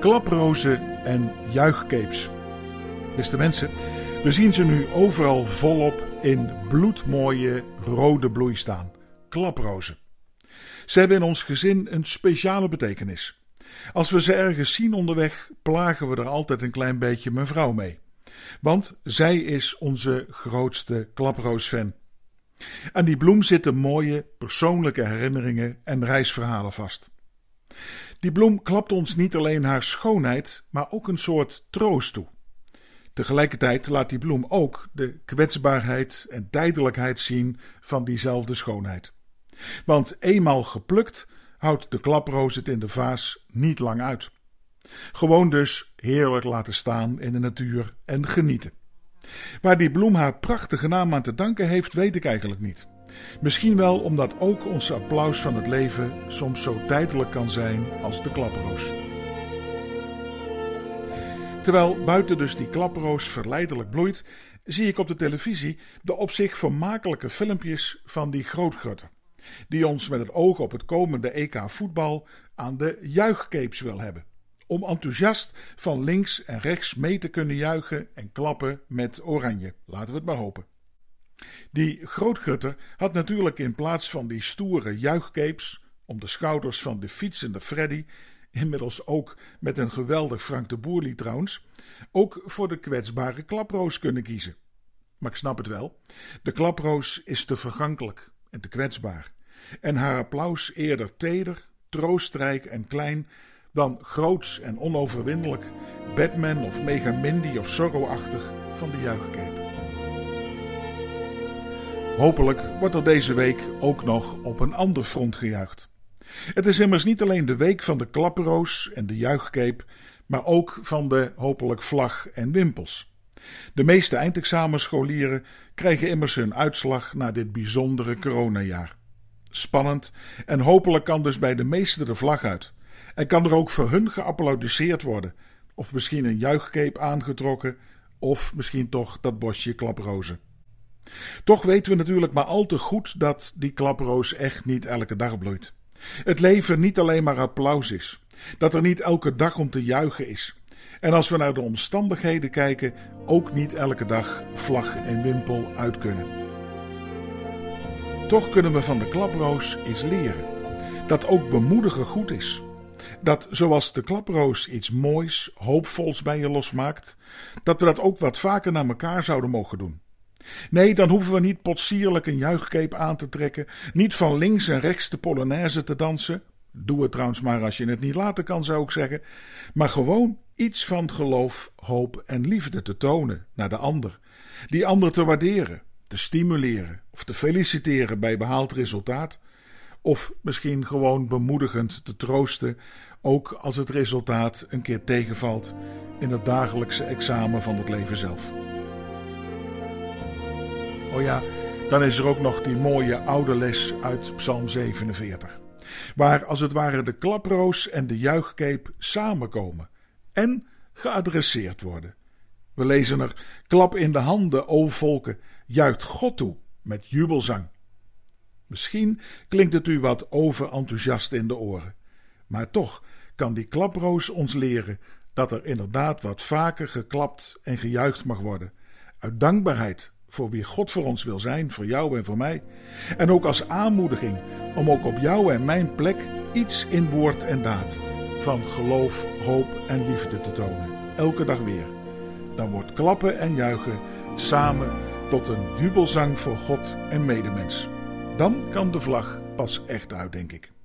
klaprozen en juichcapes. Beste mensen, we zien ze nu overal volop in bloedmooie rode bloei staan. Klaprozen. Ze hebben in ons gezin een speciale betekenis. Als we ze ergens zien onderweg, plagen we er altijd een klein beetje mijn vrouw mee. Want zij is onze grootste klaproosfan. Aan die bloem zitten mooie persoonlijke herinneringen en reisverhalen vast. Die bloem klapt ons niet alleen haar schoonheid, maar ook een soort troost toe. Tegelijkertijd laat die bloem ook de kwetsbaarheid en tijdelijkheid zien van diezelfde schoonheid. Want eenmaal geplukt houdt de klaproos het in de vaas niet lang uit. Gewoon dus heerlijk laten staan in de natuur en genieten. Waar die bloem haar prachtige naam aan te danken heeft, weet ik eigenlijk niet. Misschien wel omdat ook onze applaus van het leven soms zo tijdelijk kan zijn als de klaproos. Terwijl buiten dus die klaproos verleidelijk bloeit, zie ik op de televisie de op zich vermakelijke filmpjes van die grootgutter. Die ons met het oog op het komende EK voetbal aan de juichcapes wil hebben. Om enthousiast van links en rechts mee te kunnen juichen en klappen met oranje. Laten we het maar hopen. Die grootgutter had natuurlijk in plaats van die stoere juichcapes om de schouders van de fietsende Freddy inmiddels ook met een geweldig Frank de Boerlied trouwens, ook voor de kwetsbare klaproos kunnen kiezen. Maar ik snap het wel. De klaproos is te vergankelijk en te kwetsbaar. En haar applaus eerder teder, troostrijk en klein dan groots en onoverwinnelijk, Batman of Mega Mindy of Zorro-achtig van de juichkeep. Hopelijk wordt er deze week ook nog op een ander front gejuicht. Het is immers niet alleen de week van de klapperoos en de juichkeep, maar ook van de hopelijk vlag en wimpels. De meeste eindexamenscholieren krijgen immers hun uitslag na dit bijzondere coronajaar. Spannend en hopelijk kan dus bij de meesten de vlag uit. En kan er ook voor hun geapplaudisseerd worden, of misschien een juichkeep aangetrokken, of misschien toch dat bosje klaprozen. Toch weten we natuurlijk maar al te goed dat die klaproos echt niet elke dag bloeit. Het leven niet alleen maar applaus is. Dat er niet elke dag om te juichen is. En als we naar de omstandigheden kijken, ook niet elke dag vlag en wimpel uit kunnen. Toch kunnen we van de klaproos iets leren. Dat ook bemoedigen goed is. Dat zoals de klaproos iets moois, hoopvols bij je losmaakt, dat we dat ook wat vaker naar elkaar zouden mogen doen. Nee, dan hoeven we niet potsierlijk een juichkeep aan te trekken, niet van links en rechts de polonaise te dansen. Doe het trouwens maar als je het niet laten kan, zou ik zeggen. Maar gewoon iets van geloof, hoop en liefde te tonen naar de ander. Die ander te waarderen, te stimuleren of te feliciteren bij behaald resultaat. Of misschien gewoon bemoedigend te troosten, ook als het resultaat een keer tegenvalt in het dagelijkse examen van het leven zelf. Oh ja, dan is er ook nog die mooie oude les uit Psalm 47. Waar als het ware de klaproos en de juichkeep samenkomen en geadresseerd worden. We lezen er: Klap in de handen, o volken, juicht God toe met jubelzang. Misschien klinkt het u wat overenthousiast in de oren, maar toch kan die klaproos ons leren dat er inderdaad wat vaker geklapt en gejuicht mag worden, uit dankbaarheid voor wie God voor ons wil zijn, voor jou en voor mij. En ook als aanmoediging om ook op jou en mijn plek iets in woord en daad van geloof, hoop en liefde te tonen. Elke dag weer. Dan wordt klappen en juichen samen tot een jubelzang voor God en medemens. Dan kan de vlag pas echt uit, denk ik.